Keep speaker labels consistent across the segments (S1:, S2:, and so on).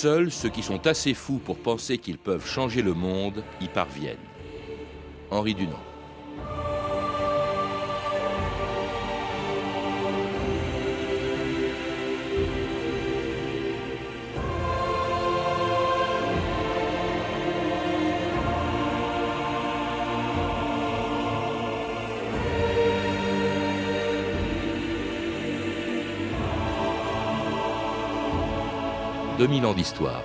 S1: Seuls ceux qui sont assez fous pour penser qu'ils peuvent changer le monde y parviennent. Henri Dunant. 2000 ans d'histoire.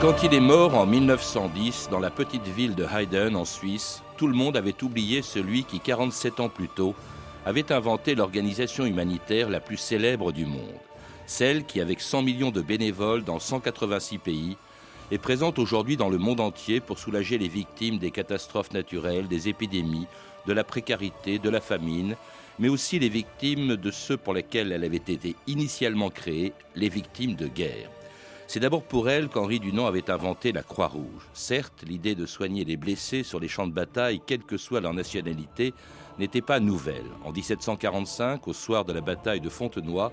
S1: Quand il est mort en 1910 dans la petite ville de Hayden en Suisse, tout le monde avait oublié celui qui 47 ans plus tôt avait inventé l'organisation humanitaire la plus célèbre du monde, celle qui avec 100 millions de bénévoles dans 186 pays est présente aujourd'hui dans le monde entier pour soulager les victimes des catastrophes naturelles, des épidémies, de la précarité, de la famine, mais aussi les victimes de ceux pour lesquels elle avait été initialement créée, les victimes de guerre. C'est d'abord pour elle qu'Henri Dunant avait inventé la Croix-Rouge. Certes, l'idée de soigner les blessés sur les champs de bataille, quelle que soit leur nationalité, n'était pas nouvelle. En 1745, au soir de la bataille de Fontenoy,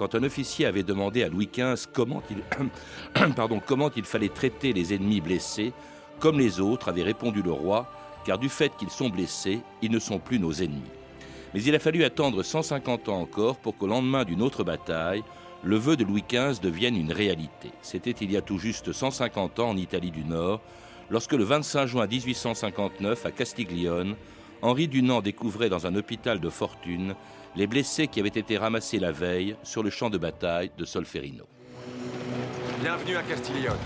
S1: quand un officier avait demandé à Louis XV comment il, fallait traiter les ennemis blessés, comme les autres, avait répondu le roi, car du fait qu'ils sont blessés, ils ne sont plus nos ennemis. Mais il a fallu attendre 150 ans encore pour qu'au lendemain d'une autre bataille, le vœu de Louis XV devienne une réalité. C'était il y a tout juste 150 ans en Italie du Nord, lorsque le 25 juin 1859, à Castiglione, Henri Dunant découvrait dans un hôpital de fortune les blessés qui avaient été ramassés la veille sur le champ de bataille de Solferino.
S2: Bienvenue à Castiglione.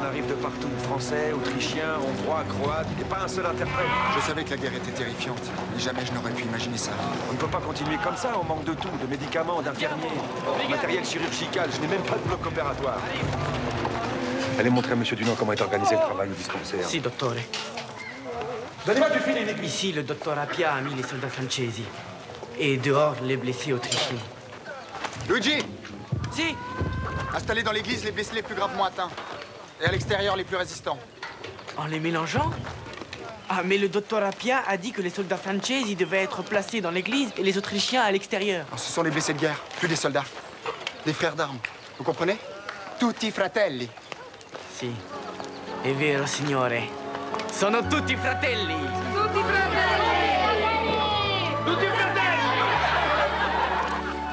S2: On arrive de partout, français, autrichiens, hongrois, croates, et pas un seul interprète.
S3: Je savais que la guerre était terrifiante, mais jamais je n'aurais pu imaginer ça.
S2: On ne peut pas continuer comme ça, on manque de tout, de médicaments, d'infirmiers, de matériel chirurgical, je n'ai même pas de bloc opératoire.
S3: Allez montrer à M. Dunant comment est organisé le travail au dispensaire.
S4: Si, dottore.
S2: Donnez-moi du fil et
S4: Ici, le docteur Appia a mis les soldats francesi. Et dehors, les blessés autrichiens.
S3: Luigi
S4: Si
S3: Installez dans l'église les blessés les plus gravement atteints. Et à l'extérieur, les plus résistants.
S4: En les mélangeant Ah, mais le docteur Appia a dit que les soldats francesi devaient être placés dans l'église et les autrichiens à l'extérieur.
S3: Ce sont les blessés de guerre, plus des soldats. Des frères d'armes. Vous comprenez? Tutti fratelli.
S4: Si. È vero, signore. Sono tutti fratelli! Tutti
S1: fratelli! Tutti fratelli!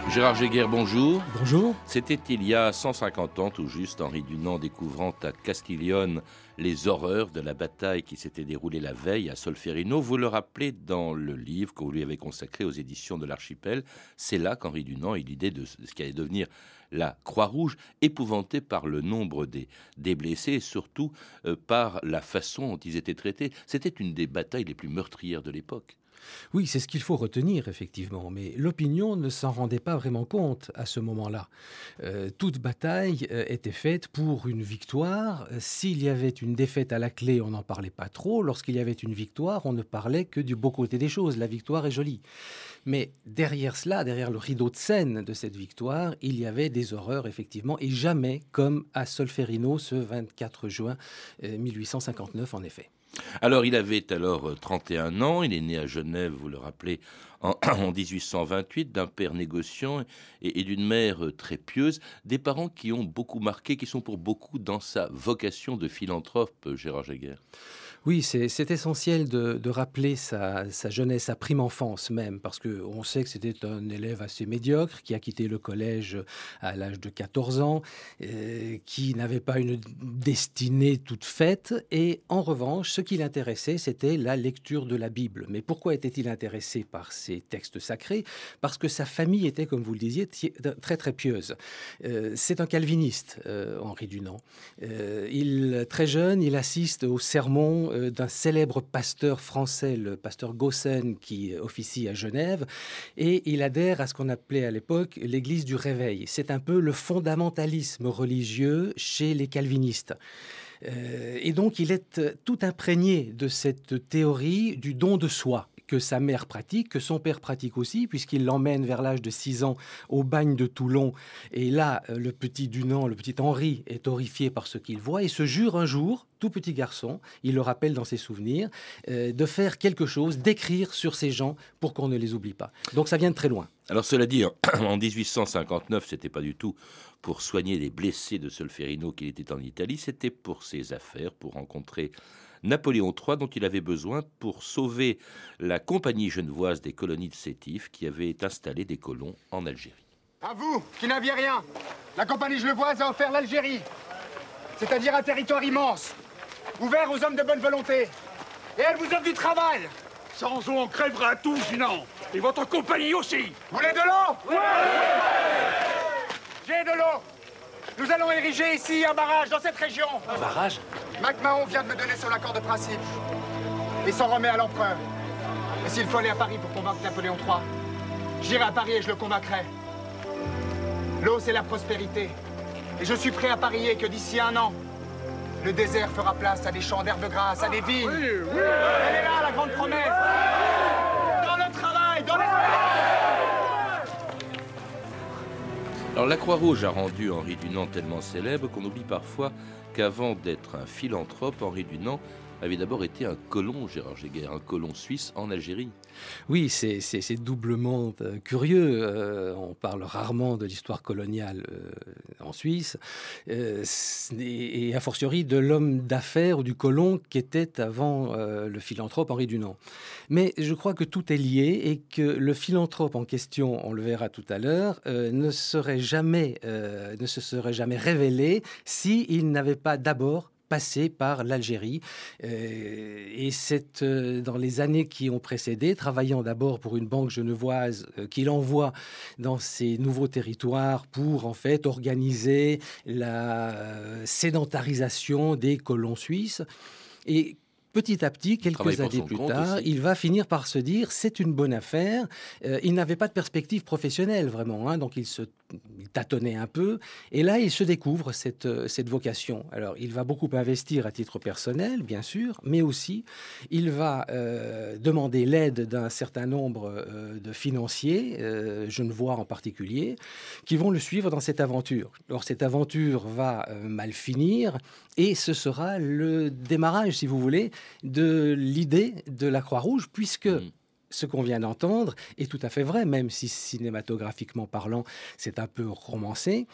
S1: Gérard Jéguer, bonjour.
S5: Bonjour.
S1: C'était il y a 150 ans, tout juste, Henri Dunant découvrant à Castiglione les horreurs de la bataille qui s'était déroulée la veille à Solferino. Vous le rappelez dans le livre que vous lui avez consacré aux éditions de l'Archipel. C'est là qu'Henri Dunant eut l'idée de ce qui allait devenir la Croix-Rouge, épouvantée par le nombre des, blessés et surtout euh, par la façon dont ils étaient traités. C'était une des batailles les plus meurtrières de l'époque.
S5: Oui, c'est ce qu'il faut retenir, effectivement, mais l'opinion ne s'en rendait pas vraiment compte à ce moment-là. Euh, toute bataille euh, était faite pour une victoire. S'il y avait une défaite à la clé, on n'en parlait pas trop. Lorsqu'il y avait une victoire, on ne parlait que du beau côté des choses. La victoire est jolie. Mais derrière cela, derrière le rideau de scène de cette victoire, il y avait des horreurs, effectivement, et jamais comme à Solferino ce 24 juin 1859, euh, en effet.
S1: Alors, il avait alors 31 euh, ans, il est né à Genève, vous le rappelez, en, 1828, d'un père négociant et, d'une mère euh, très pieuse, des parents qui ont beaucoup marqué, qui sont pour beaucoup dans sa vocation de philanthrope, Gérard Jaguer.
S5: Oui, c'est essentiel de, rappeler sa, jeunesse, sa prime enfance même, parce qu'on sait que c'était un élève assez médiocre qui a quitté le collège à l'âge de 14 ans, euh, qui n'avait pas une destinée toute faite. Et en revanche, ce qui l'intéressait, c'était la lecture de la Bible. Mais pourquoi était-il intéressé par ces textes sacrés? Parce que sa famille était, comme vous le disiez, très très pieuse. Euh, c'est un calviniste, euh, Henri Dunant. il, très jeune, il assiste au sermon euh, d'un célèbre pasteur français, le pasteur Gossen, qui officie à Genève, et il adhère à ce qu'on appelait à l'époque l'Église du réveil. C'est un peu le fondamentalisme religieux chez les calvinistes. Euh, et donc il est tout imprégné de cette théorie du don de soi que sa mère pratique, que son père pratique aussi, puisqu'il l'emmène vers l'âge de 6 ans au bagne de Toulon. Et là, euh, le petit Dunant, le petit Henri, est horrifié par ce qu'il voit et se jure un jour, tout petit garçon, il le rappelle dans ses souvenirs, euh, de faire quelque chose, d'écrire sur ces gens pour qu'on ne les oublie pas. Donc ça vient de très loin.
S1: Alors cela dit, en 1859, c'était pas du tout pour soigner les blessés de Solferino qu'il était en Italie, c'était pour ses affaires, pour rencontrer Napoléon III dont il avait besoin pour sauver la compagnie genevoise des colonies de Sétif qui avait installé des colons en Algérie.
S3: À vous, qui n'aviez rien, la compagnie genevoise a offert l'Algérie, c'est-à-dire un territoire immense, ouvert aux hommes de bonne volonté. Et elle vous offre du travail.
S6: Sans eau, on crèvera tous, sinon. Et votre compagnie aussi.
S3: Vous voulez de l'eau? Oui J'ai de l'eau. Nous allons ériger ici un barrage dans cette région.
S2: Un barrage
S3: MacMahon vient de me donner son accord de principe. Il s'en remet à l'empereur. Et s'il faut aller à Paris pour convaincre Napoléon III, j'irai à Paris et je le convaincrai. L'eau, c'est la prospérité. Et je suis prêt à parier que d'ici un an, le désert fera place à des champs d'herbes grasses, à des vignes.
S6: Oui, oui.
S3: Elle est là, la grande promesse.
S1: Alors la Croix-Rouge a rendu Henri Dunant tellement célèbre qu'on oublie parfois qu'avant d'être un philanthrope, Henri Dunant avait d'abord été un colon, Gérard Jéguer, un colon suisse en Algérie.
S5: Oui, c'est doublement euh, curieux. Euh, on parle rarement de l'histoire coloniale euh, en Suisse, et, et, a fortiori de l'homme d'affaires ou du colon qui était avant le philanthrope Henri Dunant. Mais je crois que tout est lié et que le philanthrope en question, on le verra tout à l'heure, ne serait jamais, ne se serait jamais révélé s'il n'avait pas d'abord passé par l'Algérie. Euh, et c'est euh, dans les années qui ont précédé, travaillant d'abord pour une banque genevoise euh, qu'il envoie dans ces nouveaux territoires pour en fait organiser la sédentarisation des colons suisses. Et petit à petit, quelques années plus tard, il va finir par se dire c'est une bonne affaire. Euh, il n'avait pas de perspective professionnelle vraiment, hein, donc il se tâtonnait un peu. Et là, il se découvre cette, euh, cette vocation. Alors, il va beaucoup investir à titre personnel, bien sûr, mais aussi il va euh, demander l'aide d'un certain nombre de financiers, je ne vois en particulier, qui vont le suivre dans cette aventure. Alors, cette aventure va mal finir et ce sera le démarrage, si vous voulez, de l'idée de la Croix-Rouge, puisque mm. ce qu'on vient d'entendre est tout à fait vrai, même si cinématographiquement parlant, c'est un peu romancé.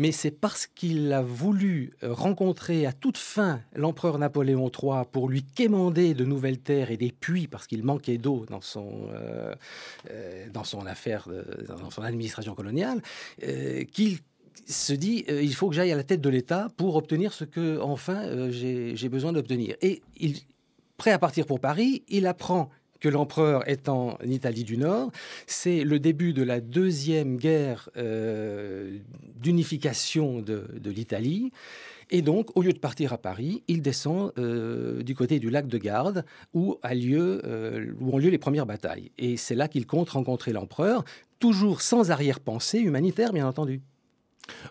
S5: Mais c'est parce qu'il a voulu rencontrer à toute fin l'empereur Napoléon III pour lui quémander de nouvelles terres et des puits parce qu'il manquait d'eau dans son euh, euh, dans son affaire, euh, dans son administration coloniale, qu'il se dit euh, il faut que j'aille à la tête de l'État pour obtenir ce que enfin euh, j'ai besoin d'obtenir. Et il, prêt à partir pour Paris, il apprend que l'empereur est en Italie du Nord. C'est le début de la deuxième guerre euh, d'unification de, l'Italie. Et donc, au lieu de partir à Paris, il descend du côté du lac de Garde, où, a lieu, où ont lieu les premières batailles. Et c'est là qu'il compte rencontrer l'empereur, toujours sans arrière-pensée humanitaire, bien entendu.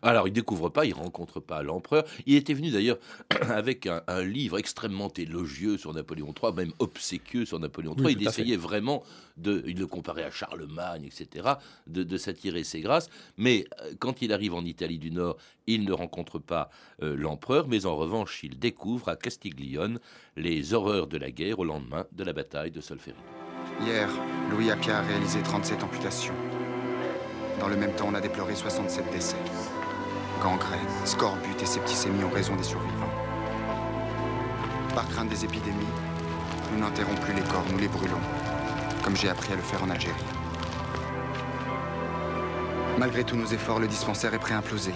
S1: Alors, il découvre pas, il rencontre pas l'empereur. Il était venu d'ailleurs avec un, livre extrêmement élogieux sur Napoléon III, même obséquieux sur Napoléon III. il essayait vraiment de, il le comparait à Charlemagne, etc., de, s'attirer ses grâces. Mais euh, quand il arrive en Italie du Nord, il ne rencontre pas euh, l'empereur, mais en revanche, il découvre à Castiglione les horreurs de la guerre au lendemain de la bataille de Solferino.
S3: Hier, Louis Appia a réalisé 37 amputations. Dans le même temps, on a déploré 67 décès. Gangrène, scorbut et septicémie ont raison des survivants. Par crainte des épidémies, nous n'enterrons plus les corps, nous les brûlons, comme j'ai appris à le faire en Algérie. Malgré tous nos efforts, le dispensaire est prêt à imploser.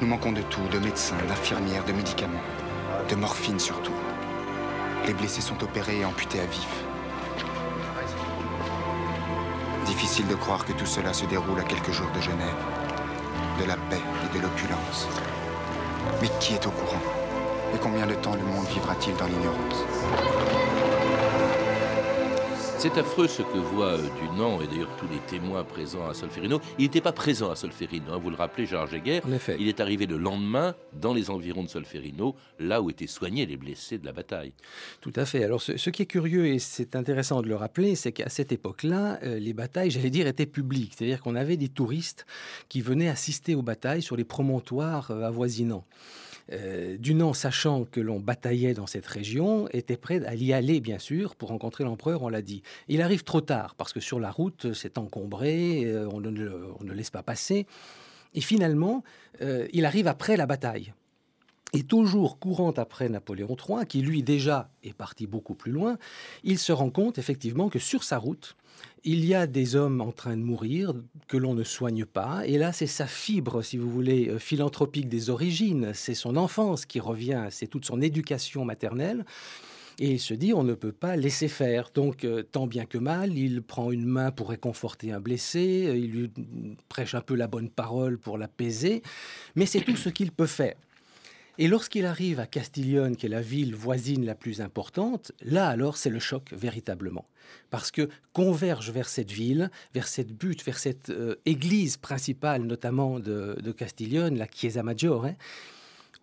S3: Nous manquons de tout, de médecins, d'infirmières, de médicaments, de morphine surtout. Les blessés sont opérés et amputés à vif. Difficile de croire que tout cela se déroule à quelques jours de Genève, de la paix et de l'opulence. Mais qui est au courant? Et combien de temps le monde vivra-t-il dans l'ignorance?
S1: C'est affreux ce que voit euh, Dunant et d'ailleurs tous les témoins présents à Solferino. Il n'était pas présent à Solferino, hein, vous le rappelez, Gérard Jäger.
S5: En effet.
S1: Il est arrivé le lendemain dans les environs de Solferino, là où étaient soignés les blessés de la bataille.
S5: Tout à fait. Alors, ce, ce qui est curieux, et c'est intéressant de le rappeler, c'est qu'à cette époque-là, euh, les batailles, j'allais dire, étaient publiques. C'est-à-dire qu'on avait des touristes qui venaient assister aux batailles sur les promontoires euh, avoisinants. Euh, Dunant, sachant que l'on bataillait dans cette région, était prêt à y aller, bien sûr, pour rencontrer l'empereur, on l'a dit. Il arrive trop tard, parce que sur la route, c'est encombré, euh, on, ne, on ne laisse pas passer. Et finalement, euh, il arrive après la bataille. Et toujours courant après Napoléon III, qui lui déjà est parti beaucoup plus loin, il se rend compte effectivement que sur sa route, il y a des hommes en train de mourir que l'on ne soigne pas. Et là, c'est sa fibre, si vous voulez, euh, philanthropique des origines, c'est son enfance qui revient, c'est toute son éducation maternelle. Et il se dit, on ne peut pas laisser faire. Donc, euh, tant bien que mal, il prend une main pour réconforter un blessé, euh, il lui prêche un peu la bonne parole pour l'apaiser, mais c'est tout ce qu'il peut faire. Et lorsqu'il arrive à Castiglione, qui est la ville voisine la plus importante, là alors c'est le choc véritablement. Parce que converge vers cette ville, vers cette butte, vers cette euh, église principale notamment de, de Castiglione, la Chiesa Maggiore, hein,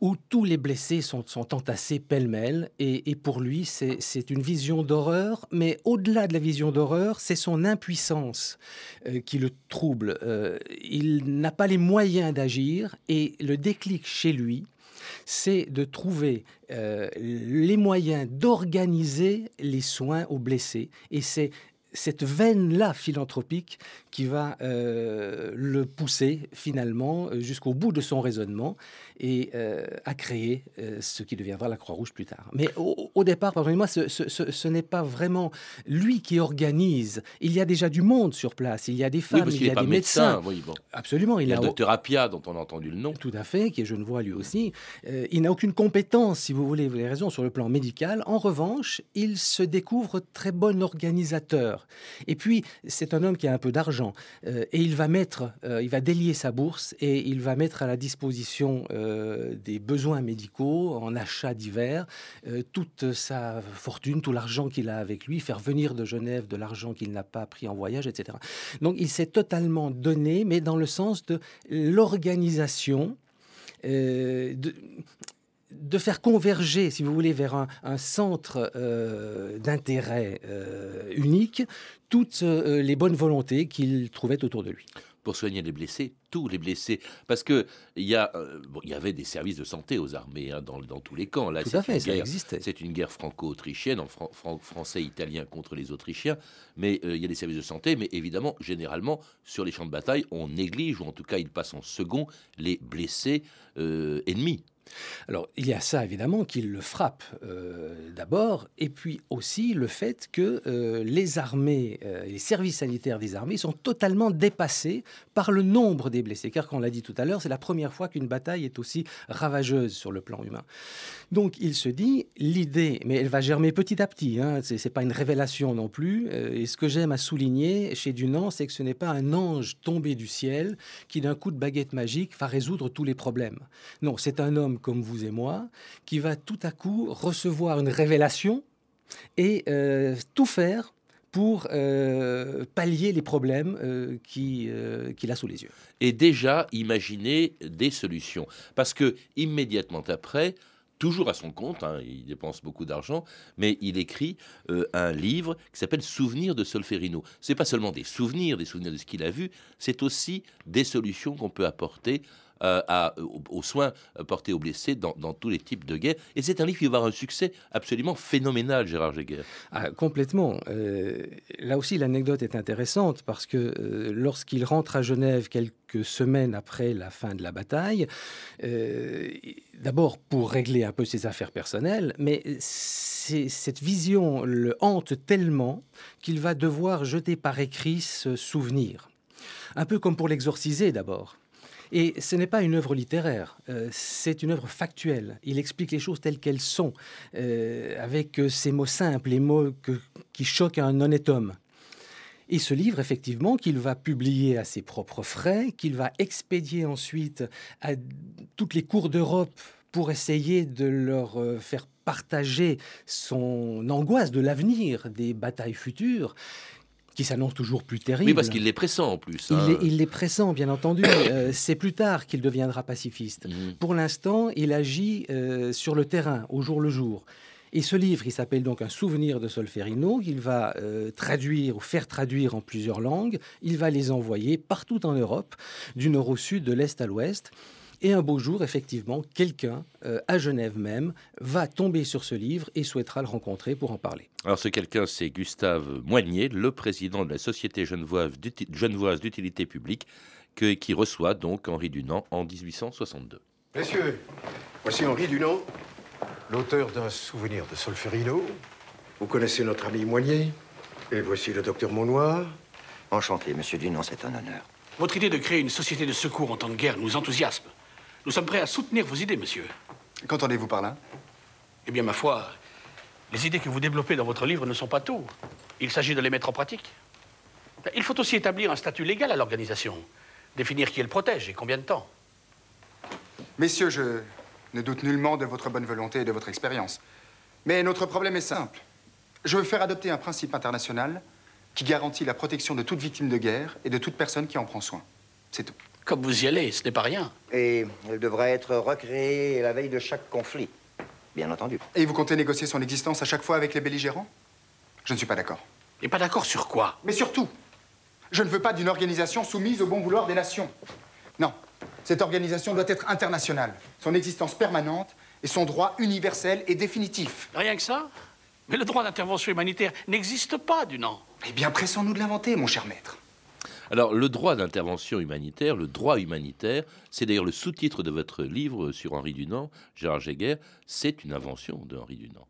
S5: où tous les blessés sont, entassés pêle-mêle. Et, pour lui, c'est c'est une vision d'horreur, mais au-delà de la vision d'horreur, c'est son impuissance euh, qui le trouble. Euh, il n'a pas les moyens d'agir et le déclic chez lui, c'est de trouver euh, les moyens d'organiser les soins aux blessés. Et c'est cette veine-là philanthropique qui va euh, le pousser finalement euh, jusqu'au bout de son raisonnement et euh, à créer euh, ce qui deviendra la Croix-Rouge plus tard. Mais au, au départ, pardonnez-moi, ce, ce- ce- ce n'est pas vraiment lui qui organise. Il y a déjà du monde sur place. Il y a des femmes, il y a des
S1: médecin.
S5: médecins.
S1: Oui, bon.
S5: Absolument,
S1: Il
S5: il
S1: y a
S5: a
S1: le docteur Appia, dont on a entendu le nom.
S5: tout à fait, qui est genevois lui aussi. Il n'a aucune compétence, si vous voulez, vous avez raison, sur le plan médical. En revanche, il se découvre très bon organisateur. Et puis, c'est un homme qui a un peu d'argent. euh, et il va mettre, euh, il va délier sa bourse et il va mettre à la disposition euh, des besoins médicaux en achats divers toute sa fortune, tout l'argent qu'il a avec lui, faire venir de Genève de l'argent qu'il n'a pas pris en voyage, etc. Donc, il s'est totalement donné, mais dans le sens de l'organisation de faire converger, si vous voulez, vers un, un centre euh, d'intérêt euh, unique toutes euh, les bonnes volontés qu'il trouvait autour de lui.
S1: pour soigner les blessés, tous les blessés. Parce que il y, a, bon, il y avait des services de santé aux armées hein, dans, dans tous les camps. Là,
S5: Tout à fait, ça
S1: guerre-
S5: existait.
S1: C'est une guerre franco-autrichienne, en fran- fran- français, italien contre les Autrichiens. Mais il y a des services de santé, mais évidemment, généralement, sur les champs de bataille, on néglige, ou en tout cas, il passe en second, les blessés ennemis.
S5: Alors, il y a ça, évidemment, qui le frappe euh, d'abord, et puis aussi le fait que euh, les armées, euh, les services sanitaires des armées sont totalement dépassés par le nombre des blessés. Car, comme on l'a dit tout à l'heure, c'est la première fois qu'une bataille est aussi ravageuse sur le plan humain. Donc, il se dit, l'idée, mais elle va germer petit à petit, hein, c'est c'est pas une révélation non plus, et ce que j'aime à souligner chez Dunant, c'est que ce n'est pas un ange tombé du ciel qui, d'un coup de baguette magique, va résoudre tous les problèmes. Non, c'est un homme comme vous et moi qui va tout à coup recevoir une révélation et euh, tout faire pour euh, pallier les problèmes euh, qui, qu'il a sous les yeux.
S1: et déjà imaginer des solutions. Parce que immédiatement après, toujours à son compte, hein, il dépense beaucoup d'argent, mais il écrit un livre qui s'appelle Souvenirs de Solferino. C'est pas seulement des souvenirs, des souvenirs de ce qu'il a vu, c'est aussi des solutions qu'on peut apporter euh, à- aux, soins portés aux blessés dans, tous les types de guerres. Et c'est un livre qui va avoir un succès absolument phénoménal, Gérard Jäger.
S5: Ah, complètement. Euh, là aussi, l'anecdote est intéressante parce que euh, lorsqu'il rentre à Genève quelques semaines après la fin de la bataille, euh, d'abord pour régler un peu ses affaires personnelles, mais cette vision le hante tellement qu'il va devoir jeter par écrit ce souvenir. Un peu comme pour l'exorciser d'abord. Et ce n'est pas une œuvre littéraire, euh, c'est une œuvre factuelle. Il explique les choses telles qu'elles sont, euh, avec euh, ces mots simples, les mots qui choquent un honnête homme. Et ce livre, effectivement, qu'il va publier à ses propres frais, qu'il va expédier ensuite à toutes les cours d'Europe pour essayer de leur faire partager son angoisse de l'avenir, des batailles futures qui s'annoncent toujours plus terribles.
S1: Oui, parce qu'il les pressent en plus.
S5: Il,
S1: hein.
S5: les, il les pressent, bien entendu. Euh, c'est plus tard qu'il deviendra pacifiste.
S1: Mhm.
S5: Pour l'instant, il agit euh, sur le terrain, au jour le jour. Et ce livre, il s'appelle donc Un souvenir de Solferino. Il va euh, traduire ou faire traduire en plusieurs langues. Il va les envoyer partout en Europe, du nord au sud, de l'est à l'ouest. Et un beau jour, effectivement, quelqu'un, euh, à Genève même, va tomber sur ce livre et souhaitera le rencontrer pour en parler.
S1: Alors ce quelqu'un, c'est Gustave Moignet, le président de la Société genevoise d'uti- genevoise d'utilité publique, que- qui reçoit donc Henri Dunant en 1862.
S7: Messieurs, voici Henri Dunant, l'auteur d'un souvenir de Solferino. Vous connaissez notre ami Moignet. Et voici le docteur Monnoir.
S8: Enchanté, monsieur Dunant, c'est un honneur.
S6: Votre idée de créer une société de secours en temps de guerre nous enthousiasme. Nous sommes prêts à soutenir vos idées, monsieur.
S3: Qu'entendez-vous par là
S6: Eh bien, ma foi, les idées que vous développez dans votre livre ne sont pas tout. Il s'agit de les mettre en pratique. Il faut aussi établir un statut légal à l'organisation, définir qui elle protège et combien de temps.
S3: Messieurs, je ne doute nullement de votre bonne volonté et de votre expérience. Mais notre problème est simple. Je veux faire adopter un principe international qui garantit la protection de toute victime de guerre et de toute personne qui en prend soin. C'est tout.
S6: Comme vous y allez, ce n'est pas rien.
S8: Et elle devrait être recréée la veille de chaque conflit. Bien entendu.
S3: Et vous comptez négocier son existence à chaque fois avec les belligérants? Je ne suis pas d'accord.
S6: Et pas d'accord sur quoi?
S3: Mais surtout, je ne veux pas d'une organisation soumise au bon vouloir des nations. Non, cette organisation doit être internationale. Son existence permanente et son droit universel et définitif.
S6: Rien que ça? Mais le droit d'intervention humanitaire n'existe pas, Dunant.
S3: Eh bien, pressons-nous de l'inventer, mon cher maître.
S1: Alors le droit d'intervention humanitaire, le droit humanitaire, c'est d'ailleurs le sous-titre de votre livre sur Henri Dunant, Gérard Jéguer, c'est une invention de Henri Dunant.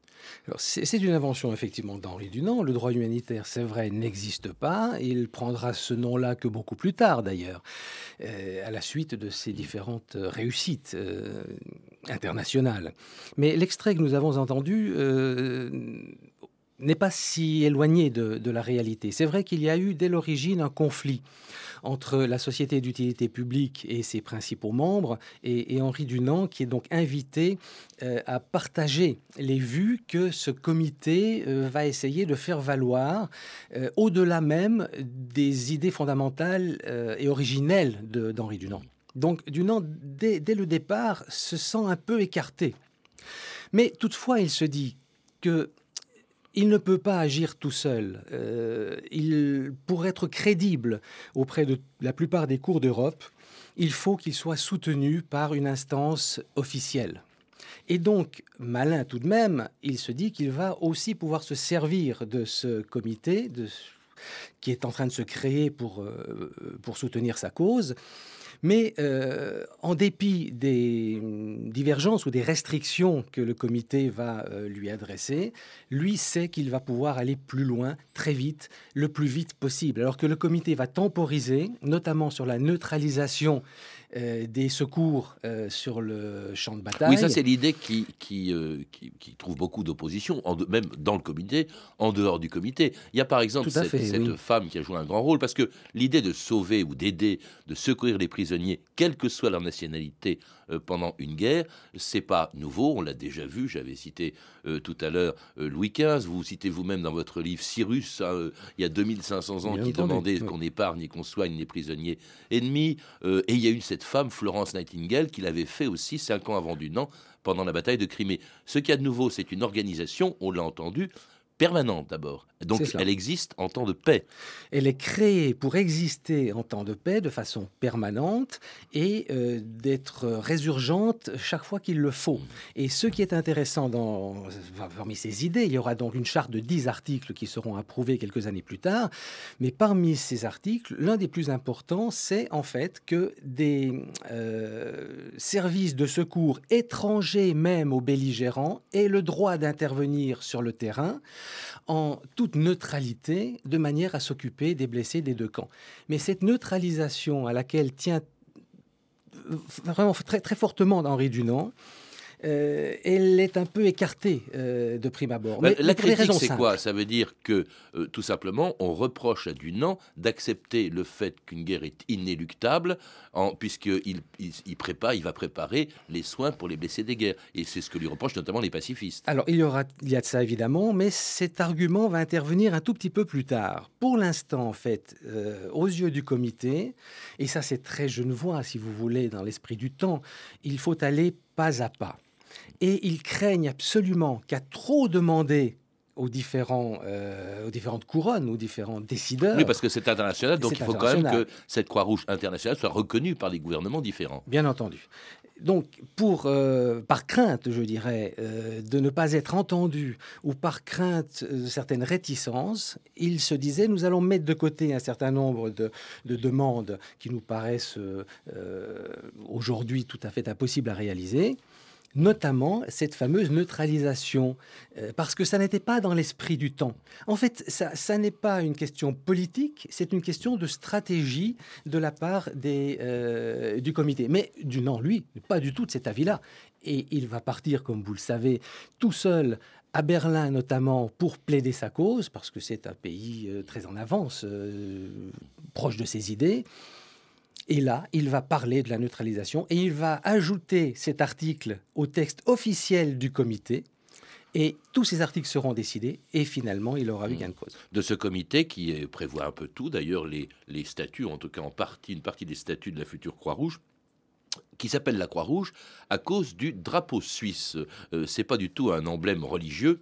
S5: C'est une invention effectivement d'Henri Dunant. Le droit humanitaire, c'est vrai, n'existe pas. Il prendra ce nom-là que beaucoup plus tard, d'ailleurs, euh, à la suite de ses différentes réussites euh, internationales. Mais l'extrait que nous avons entendu euh, n'est pas si éloigné de, la réalité. C'est vrai qu'il y a eu dès l'origine un conflit entre la Société d'utilité publique et ses principaux membres, et, Henri Dunant, qui est donc invité euh, à partager les vues que ce comité euh, va essayer de faire valoir euh, au-delà même des idées fondamentales et originelles d'Henri Dunant. Donc Dunant, dès le départ, se sent un peu écarté. Mais toutefois, il se dit que il ne peut pas agir tout seul. Euh, pour être crédible auprès de la plupart des cours d'Europe, il faut qu'il soit soutenu par une instance officielle. Et donc, malin tout de même, il se dit qu'il va aussi pouvoir se servir de ce comité qui est en train de se créer pour, euh, pour soutenir sa cause. Mais euh, en dépit des hum, divergences ou des restrictions que le comité va euh, lui adresser, lui sait qu'il va pouvoir aller plus loin, très vite, le plus vite possible. Alors que le comité va temporiser, notamment sur la neutralisation euh, des secours euh, sur le champ de bataille.
S1: Oui, ça c'est l'idée qui, qui, euh, qui, qui trouve beaucoup d'opposition, même dans le comité, en dehors du comité. Il y a par exemple cette,
S5: fait,
S1: cette
S5: oui.
S1: femme qui a joué un grand rôle, parce que l'idée de sauver ou d'aider, de secourir les prisonniers, quelle que soit leur nationalité, euh, pendant une guerre, c'est pas nouveau, on l'a déjà vu, j'avais cité euh, tout à l'heure euh, Louis XV, vous citez vous-même dans votre livre Cyrus, hein, il y a 2500 ans,
S5: Bien
S1: qui
S5: entendu,
S1: demandait qu'on épargne et qu'on soigne les prisonniers ennemis, et il y a eu cette femme, Florence Nightingale, qui l'avait fait aussi cinq ans avant Dunant, pendant la bataille de Crimée. Ce qu'il y a de nouveau, c'est une organisation, on l'a entendu, permanente d'abord. Donc elle existe en temps de paix.
S5: Elle est créée pour exister en temps de paix de façon permanente et euh, d'être résurgente chaque fois qu'il le faut. Et ce qui est intéressant dans, parmi ces idées, il y aura donc une charte de 10 articles qui seront approuvés quelques années plus tard. Mais parmi ces articles, l'un des plus importants, c'est en fait que des euh, services de secours étrangers même aux belligérants aient le droit d'intervenir sur le terrain en toute neutralité, de manière à s'occuper des blessés des deux camps. Mais cette neutralisation à laquelle tient euh, vraiment très, très fortement Henri Dunant, euh, elle est un peu écartée euh, de prime abord.
S1: Mais, la critique, c'est quoi? Ça veut dire que, euh, tout simplement, on reproche à Dunant d'accepter le fait qu'une guerre est inéluctable, puisqu'il il, prépare, il va préparer les soins pour les blessés des guerres. Et c'est ce que lui reprochent notamment les pacifistes.
S5: Alors, il y, aura, il y a de ça, évidemment, mais cet argument va intervenir un tout petit peu plus tard. Pour l'instant, en fait, aux yeux du comité, et ça c'est très genevois, si vous voulez, dans l'esprit du temps, il faut aller pas à pas. Et ils craignent absolument qu'à trop demander aux, différents, euh, aux différentes couronnes, aux différents décideurs.
S1: Oui, parce que c'est international, donc il faut quand même que cette Croix-Rouge internationale soit reconnue par des gouvernements différents.
S5: Bien entendu. Donc, pour, euh, par crainte, je dirais, euh, de ne pas être entendu ou par crainte de certaines réticences, il se disait nous allons mettre de côté un certain nombre de, de demandes qui nous paraissent aujourd'hui tout à fait impossibles à réaliser notamment cette fameuse neutralisation, euh, parce que ça n'était pas dans l'esprit du temps. En fait, ça, n'est pas une question politique, c'est une question de stratégie de la part des, euh, du comité. Mais du non, lui, pas du tout de cet avis-là. Et il va partir, comme vous le savez, tout seul à Berlin notamment pour plaider sa cause, parce que c'est un pays euh, très en avance, proche de ses idées. Et là, il va parler de la neutralisation et il va ajouter cet article au texte officiel du comité. Et tous ces articles seront décidés et finalement, il aura eu gain de cause.
S1: De ce comité qui prévoit un peu tout, d'ailleurs les, les statuts, en tout cas en partie, une partie des statuts de la future Croix-Rouge, qui s'appelle la Croix-Rouge à cause du drapeau suisse. Euh, c'est pas du tout un emblème religieux,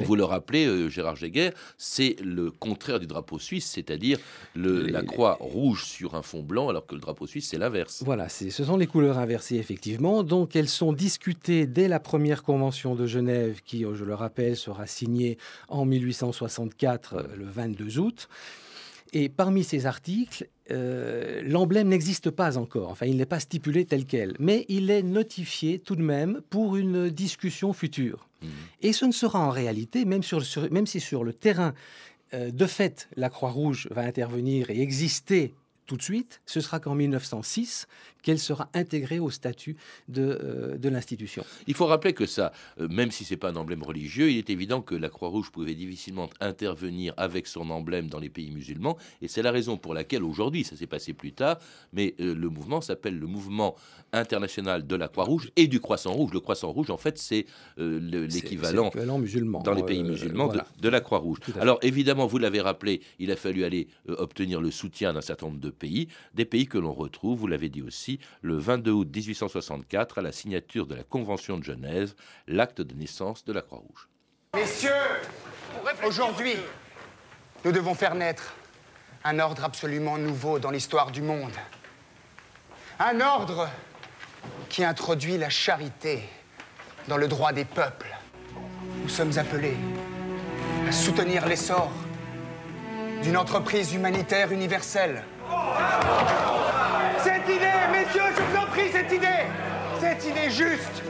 S1: vous le rappelez, euh, Gérard Jéguer, c'est le contraire du drapeau suisse, c'est-à-dire la croix rouge sur un fond blanc, alors que le drapeau suisse, c'est l'inverse.
S5: Voilà, ce sont les couleurs inversées, effectivement. Donc, elles sont discutées dès la première convention de Genève, qui, je le rappelle, sera signée en 1864, euh, le 22 août. Et parmi ces articles, l'emblème n'existe pas encore. Enfin, il n'est pas stipulé tel quel. Mais il est notifié tout de même pour une discussion future. Mm. Et ce ne sera en réalité, même, même si sur le terrain, euh, de fait, la Croix-Rouge va intervenir et exister tout de suite, ce sera qu'en 1906 qu'elle sera intégrée au statut de, euh, de l'institution.
S1: Il faut rappeler que ça, euh, même si ce n'est pas un emblème religieux, il est évident que la Croix-Rouge pouvait difficilement intervenir avec son emblème dans les pays musulmans, et c'est la raison pour laquelle aujourd'hui, ça s'est passé plus tard, mais euh, le mouvement s'appelle le mouvement international de la Croix-Rouge et du Croissant Rouge. Le Croissant Rouge, en fait, c'est l'équivalent
S5: musulman
S1: dans les pays musulmans de, de, la Croix-Rouge. Alors évidemment, vous l'avez rappelé, il a fallu aller obtenir le soutien d'un certain nombre de pays, des pays que l'on retrouve, vous l'avez dit aussi, le 22 août 1864 à la signature de la Convention de Genève, l'acte de naissance de la Croix-Rouge.
S3: Messieurs, aujourd'hui, nous devons faire naître un ordre absolument nouveau dans l'histoire du monde. Un ordre qui introduit la charité dans le droit des peuples. Nous sommes appelés à soutenir l'essor d'une entreprise humanitaire universelle. Cette idée, messieurs, je vous en prie, cette idée, cette idée juste,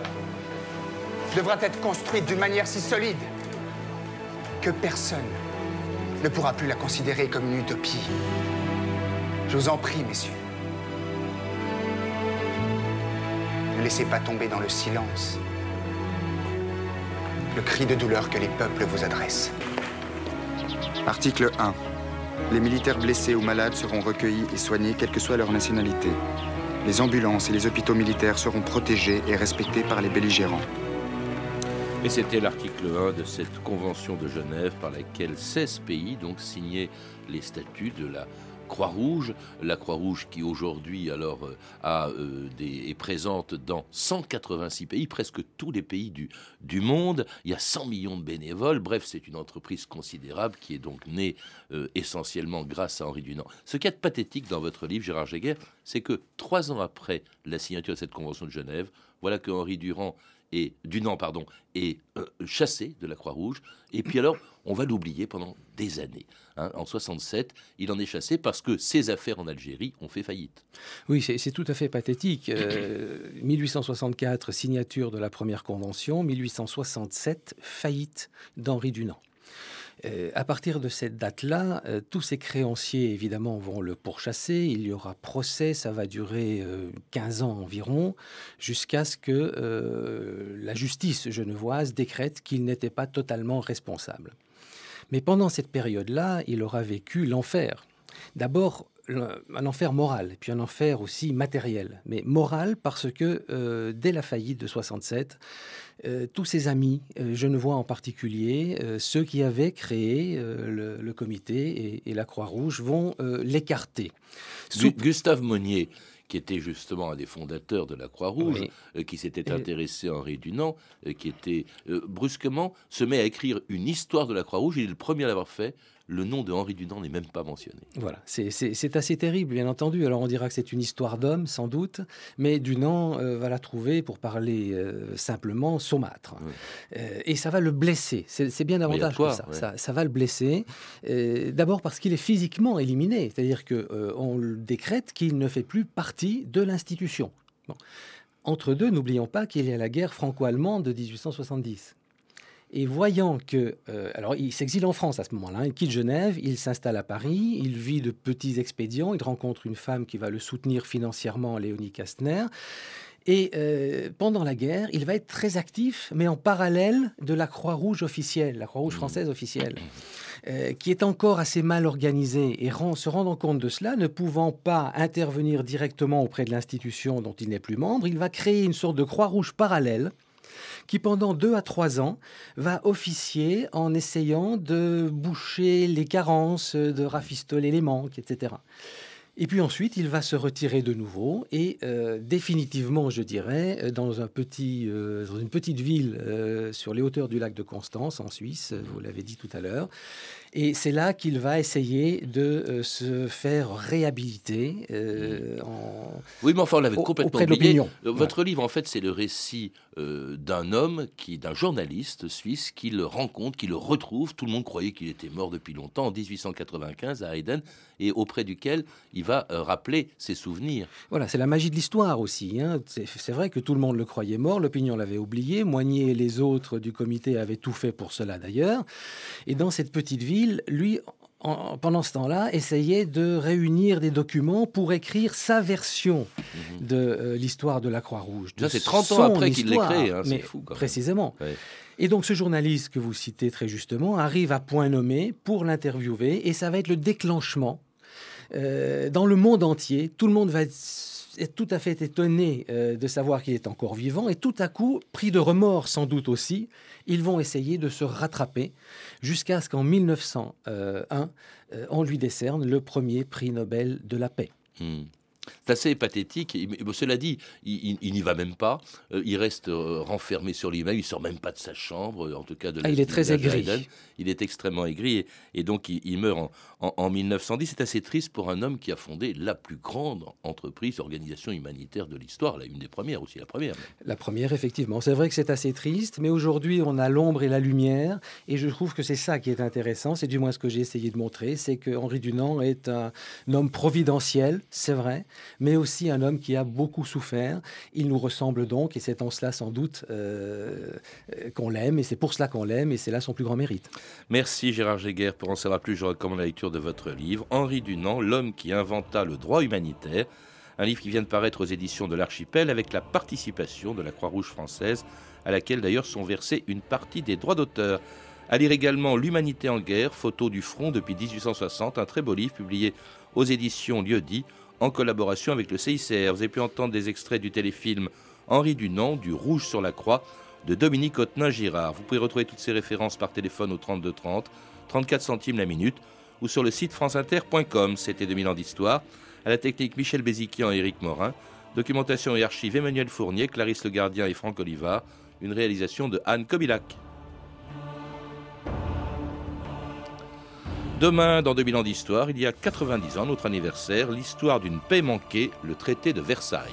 S3: devra être construite d'une manière si solide que personne ne pourra plus la considérer comme une utopie. Je vous en prie, messieurs. Ne laissez pas tomber dans le silence le cri de douleur que les peuples vous adressent.
S9: Article 1. Les militaires blessés ou malades seront recueillis et soignés, quelle que soit leur nationalité. Les ambulances et les hôpitaux militaires seront protégés et respectés par les belligérants.
S1: Et c'était l'article 1 de cette convention de Genève par laquelle 16 pays donc signaient les statuts de la Croix-Rouge, la Croix-Rouge qui aujourd'hui alors euh, a, euh, des, est présente dans 186 pays, presque tous les pays du, monde. Il y a 100 millions de bénévoles. Bref, c'est une entreprise considérable qui est donc née euh, essentiellement grâce à Henri Dunant. Ce qui est pathétique dans votre livre, Gérard Jéguer, c'est que trois ans après la signature de cette convention de Genève, voilà que Henri Durand et Dunant pardon est chassé de la Croix-Rouge et puis alors on va l'oublier pendant des années. Hein. en 67, il en est chassé parce que ses affaires en Algérie ont fait faillite.
S5: Oui, c'est tout à fait pathétique. 1864, euh, signature de la première convention. 1867, faillite d'Henri Dunant. Euh, à partir de cette date-là, euh, tous ces créanciers, évidemment, vont le pourchasser. Il y aura procès, ça va durer 15 ans environ, jusqu'à ce que la justice genevoise décrète qu'il n'était pas totalement responsable. Mais pendant cette période-là, il aura vécu l'enfer. D'abord, un enfer moral, et puis un enfer aussi matériel. Mais moral parce que euh, dès la faillite de 67, euh, tous ses amis, euh, je ne vois en particulier, ceux qui avaient créé le, comité et, la Croix-Rouge, vont l'écarter.
S1: Gustave Monnier, qui était justement un des fondateurs de la Croix-Rouge, qui s'était intéressé à Henri Dunant, qui était brusquement se met à écrire une histoire de la Croix-Rouge. Il est le premier à l'avoir fait le nom de Henri Dunant n'est même pas mentionné.
S5: Voilà, c'est assez terrible, bien entendu. Alors on dira que c'est une histoire d'homme, sans doute, mais Dunant euh, va la trouver, pour parler euh, simplement, saumâtre. Euh, et ça va le blesser. C'est bien davantage que ça. ça. va le blesser. D'abord parce qu'il est physiquement éliminé, c'est-à-dire qu'on décrète qu'il ne fait plus partie de l'institution. Entre deux, n'oublions pas qu'il y a la guerre franco-allemande de 1870. Et voyant que... Euh, alors, il s'exile en France à ce moment-là. Il quitte Genève, il s'installe à Paris, il vit de petits expédients, il rencontre une femme qui va le soutenir financièrement, Léonie Kastner. Et euh, pendant la guerre, il va être très actif, mais en parallèle de la Croix-Rouge officielle, la Croix-Rouge mmh. française officielle, euh, qui est encore assez mal organisée. Et se rendant compte de cela, ne pouvant pas intervenir directement auprès de l'institution dont il n'est plus membre, il va créer une sorte de Croix-Rouge parallèle qui pendant deux à trois ans va officier en essayant de boucher les carences, de rafistoler les manques, etc. Et puis ensuite, il va se retirer de nouveau et euh, définitivement, je dirais, dans, un petit, euh, dans une petite ville euh, sur les hauteurs du lac de Constance, en Suisse, vous l'avez dit tout à l'heure, et c'est là qu'il va essayer de euh, se faire réhabiliter. Euh, en...
S1: Oui, mais enfin, on l'avait complètement oublié. Euh, votre livre, en fait, c'est le récit d'un homme, qui, d'un journaliste suisse, qui le rencontre, qui le retrouve. Tout le monde croyait qu'il était mort depuis longtemps, en 1895, à Hayden, et auprès duquel il va rappeler ses souvenirs.
S5: Voilà, c'est la magie de l'histoire aussi. Hein. C'est vrai que tout le monde le croyait mort, l'opinion l'avait oublié, Moigné et les autres du comité avaient tout fait pour cela d'ailleurs. Et dans cette petite ville, lui, pendant ce temps-là, essayait de réunir des documents pour écrire sa version mhm. de euh, l'histoire de la Croix-Rouge.
S1: c'est 30 ans après qu'il l'ait créé, hein, c'est fou.
S5: Précisément. Et donc ce journaliste que vous citez très justement arrive à point nommé pour l'interviewer et ça va être le déclenchement euh, dans le monde entier. Tout le monde va être tout à fait étonné euh, de savoir qu'il est encore vivant et tout à coup, pris de remords sans doute aussi, ils vont essayer de se rattraper jusqu'à ce qu'en 1901, euh, on lui décerne le premier prix Nobel de la paix.
S1: Hmm. C'est assez pathétique. cela dit, il, n'y va même pas. Euh, il reste euh, renfermé sur lui-même. Il sort même pas de sa chambre, en tout cas de
S5: ah, Il est très aigri.
S1: Il est extrêmement aigri et, donc il, meurt en, 1910. C'est assez triste pour un homme qui a fondé la plus grande entreprise, organisation humanitaire de l'histoire, une des premières aussi, la première.
S5: La première, effectivement. C'est vrai que c'est assez triste, mais aujourd'hui on a l'ombre et la lumière, et je trouve que c'est ça qui est intéressant. C'est du moins ce que j'ai essayé de montrer, c'est que Henri Dunant est un homme providentiel, c'est vrai mais aussi un homme qui a beaucoup souffert. Il nous ressemble donc, et c'est en cela sans doute euh, qu'on l'aime, et c'est pour cela qu'on l'aime, et c'est là son plus grand mérite.
S1: Merci Gérard Jéguer. Pour en savoir plus, je recommande la lecture de votre livre, Henri Dunant, l'homme qui inventa le droit humanitaire. Un livre qui vient de paraître aux éditions de l'Archipel avec la participation de la Croix-Rouge française, à laquelle d'ailleurs sont versés une partie des droits d'auteur. À lire également L'Humanité en guerre, photo du front depuis 1860, un très beau livre publié aux éditions Lieu-dit en collaboration avec le CICR. Vous avez pu entendre des extraits du téléfilm Henri Dunant, du Rouge sur la Croix, de Dominique Ottenin-Girard. Vous pouvez retrouver toutes ces références par téléphone au 32 30, 34 centimes la minute, ou sur le site franceinter.com. C'était 2000 ans d'histoire. À la technique Michel Béziquian et Éric Morin. Documentation et archives Emmanuel Fournier, Clarisse Le Gardien et Franck Olivard. Une réalisation de Anne Kobilac. Demain, dans 2000 ans d'histoire, il y a 90 ans, notre anniversaire, l'histoire d'une paix manquée, le traité de Versailles.